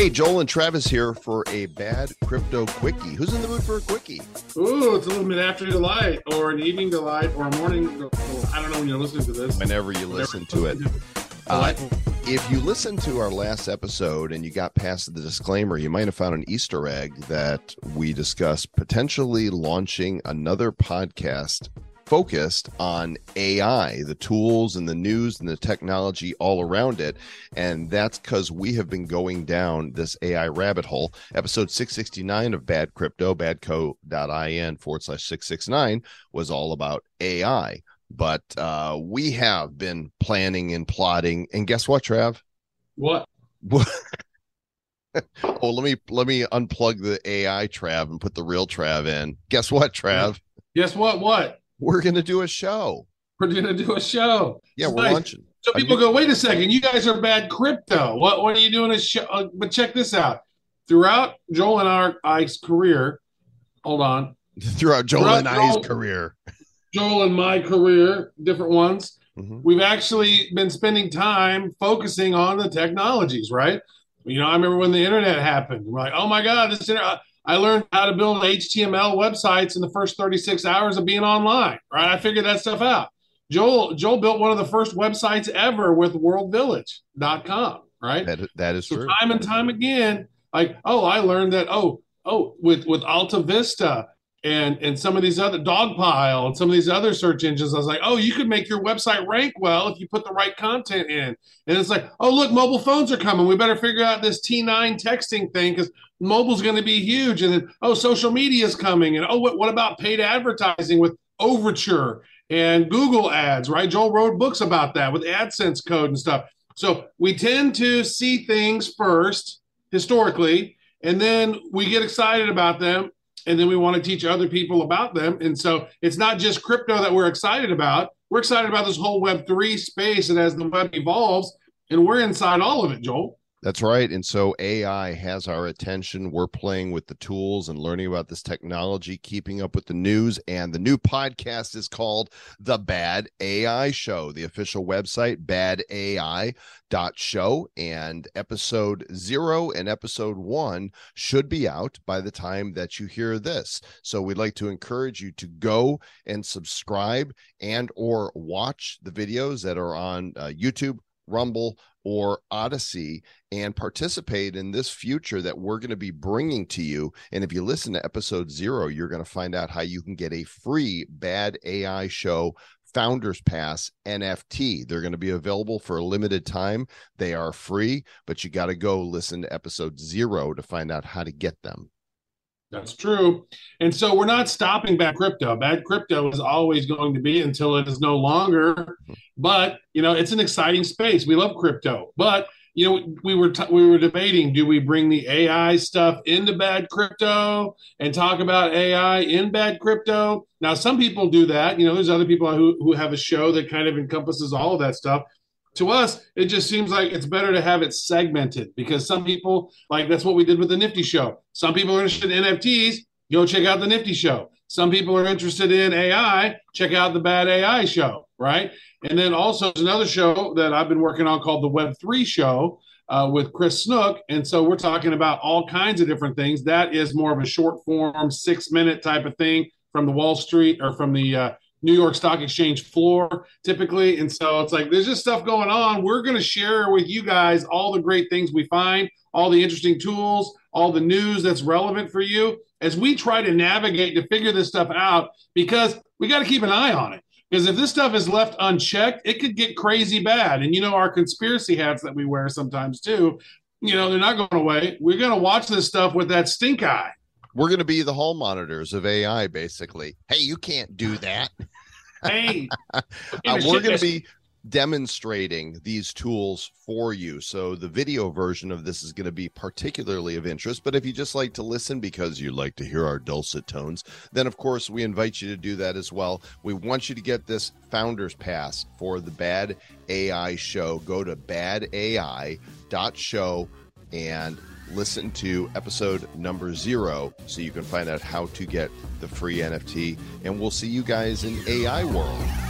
Hey, Joel and Travis here for a bad crypto quickie. Who's in the mood for a quickie? Ooh, it's a little mid afternoon delight, or an evening delight, or a morning. I don't know when you're listening to this. Whenever you listen to it. Uh, if you listened to our last episode and you got past the disclaimer, you might have found an Easter egg that we discussed potentially launching another podcast focused on AI, the tools and the news and the technology all around it. And that's because we have been going down this AI rabbit hole. Episode 669 of Bad Crypto, badco.in forward slash 669 was all about AI. But uh, we have been planning and plotting. And guess what, Trav? What? oh, let me let me unplug the AI Trav and put the real Trav in. Guess what, Trav? Guess what? What? We're going to do a show. We're going to do a show. Yeah, it's we're nice. launching. So people go, wait a second, you guys are bad crypto. What what are you doing a show? Uh, but check this out. Throughout Joel and our Ike's career, hold on. Throughout Joel Throughout and I's Joel, career, Joel and my career, different ones. Mm-hmm. We've actually been spending time focusing on the technologies, right? You know, I remember when the internet happened. We're like, oh my god, this internet I learned how to build HTML websites in the first 36 hours of being online, right? I figured that stuff out. Joel Joel built one of the first websites ever with worldvillage.com, right? That, that is so true. Time and time again, like, oh, I learned that, oh, oh, with with Alta Vista and and some of these other Dogpile and some of these other search engines. I was like, oh, you could make your website rank well if you put the right content in. And it's like, oh, look, mobile phones are coming. We better figure out this T9 texting thing because mobile's going to be huge. And then, oh, social media is coming. And oh, what, what about paid advertising with Overture and Google ads, right? Joel wrote books about that with AdSense code and stuff. So we tend to see things first historically, and then we get excited about them and then we want to teach other people about them. And so it's not just crypto that we're excited about. We're excited about this whole Web3 space and as the web evolves, and we're inside all of it, Joel. That's right. And so AI has our attention. We're playing with the tools and learning about this technology, keeping up with the news. And the new podcast is called The Bad AI Show, the official website, badai.show. And episode zero and episode one should be out by the time that you hear this. So we'd like to encourage you to go and subscribe and or watch the videos that are on uh, YouTube Rumble, or Odysee and participate in this future that we're going to be bringing to you. And if you listen to episode zero, you're going to find out how you can get a free Bad AI Show Founders Pass NFT. They're going to be available for a limited time. They are free, but you got to go listen to episode zero to find out how to get them. That's true. And so we're not stopping bad crypto. Bad crypto is always going to be until it is no longer. But, you know, it's an exciting space. We love crypto. But, you know, we were t- we were debating do we bring the AI stuff into bad crypto and talk about AI in bad crypto? Now, some people do that. You know, there's other people who, who have a show that kind of encompasses all of that stuff to us, it just seems like it's better to have it segmented because some people, like that's what we did with the Nifty show. Some people are interested in NFTs, go check out the Nifty show. Some people are interested in AI, check out the Bad AI show, right? And then also there's another show that I've been working on called the Web3 show uh, with Chris Snook. And so we're talking about all kinds of different things. That is more of a short form, six minute type of thing from the Wall Street or from the uh, New York Stock Exchange floor typically. And so it's like there's just stuff going on. We're going to share with you guys all the great things we find, all the interesting tools, all the news that's relevant for you as we try to navigate to figure this stuff out because we got to keep an eye on it. Because if this stuff is left unchecked, it could get crazy bad. And you know, our conspiracy hats that we wear sometimes too, you know, they're not going away. We're going to watch this stuff with that stink eye we're going to be the hall monitors of AI, basically. Hey, you can't do that. Hey, uh, we're going to be demonstrating these tools for you. So the video version of this is going to be particularly of interest. But if you just like to listen because you like to hear our dulcet tones, then of course we invite you to do that as well. We want you to get this founder's pass for the Bad AI show. Go to badai.show and listen to episode number zero so you can find out how to get the free NFT. And we'll see you guys in AI World.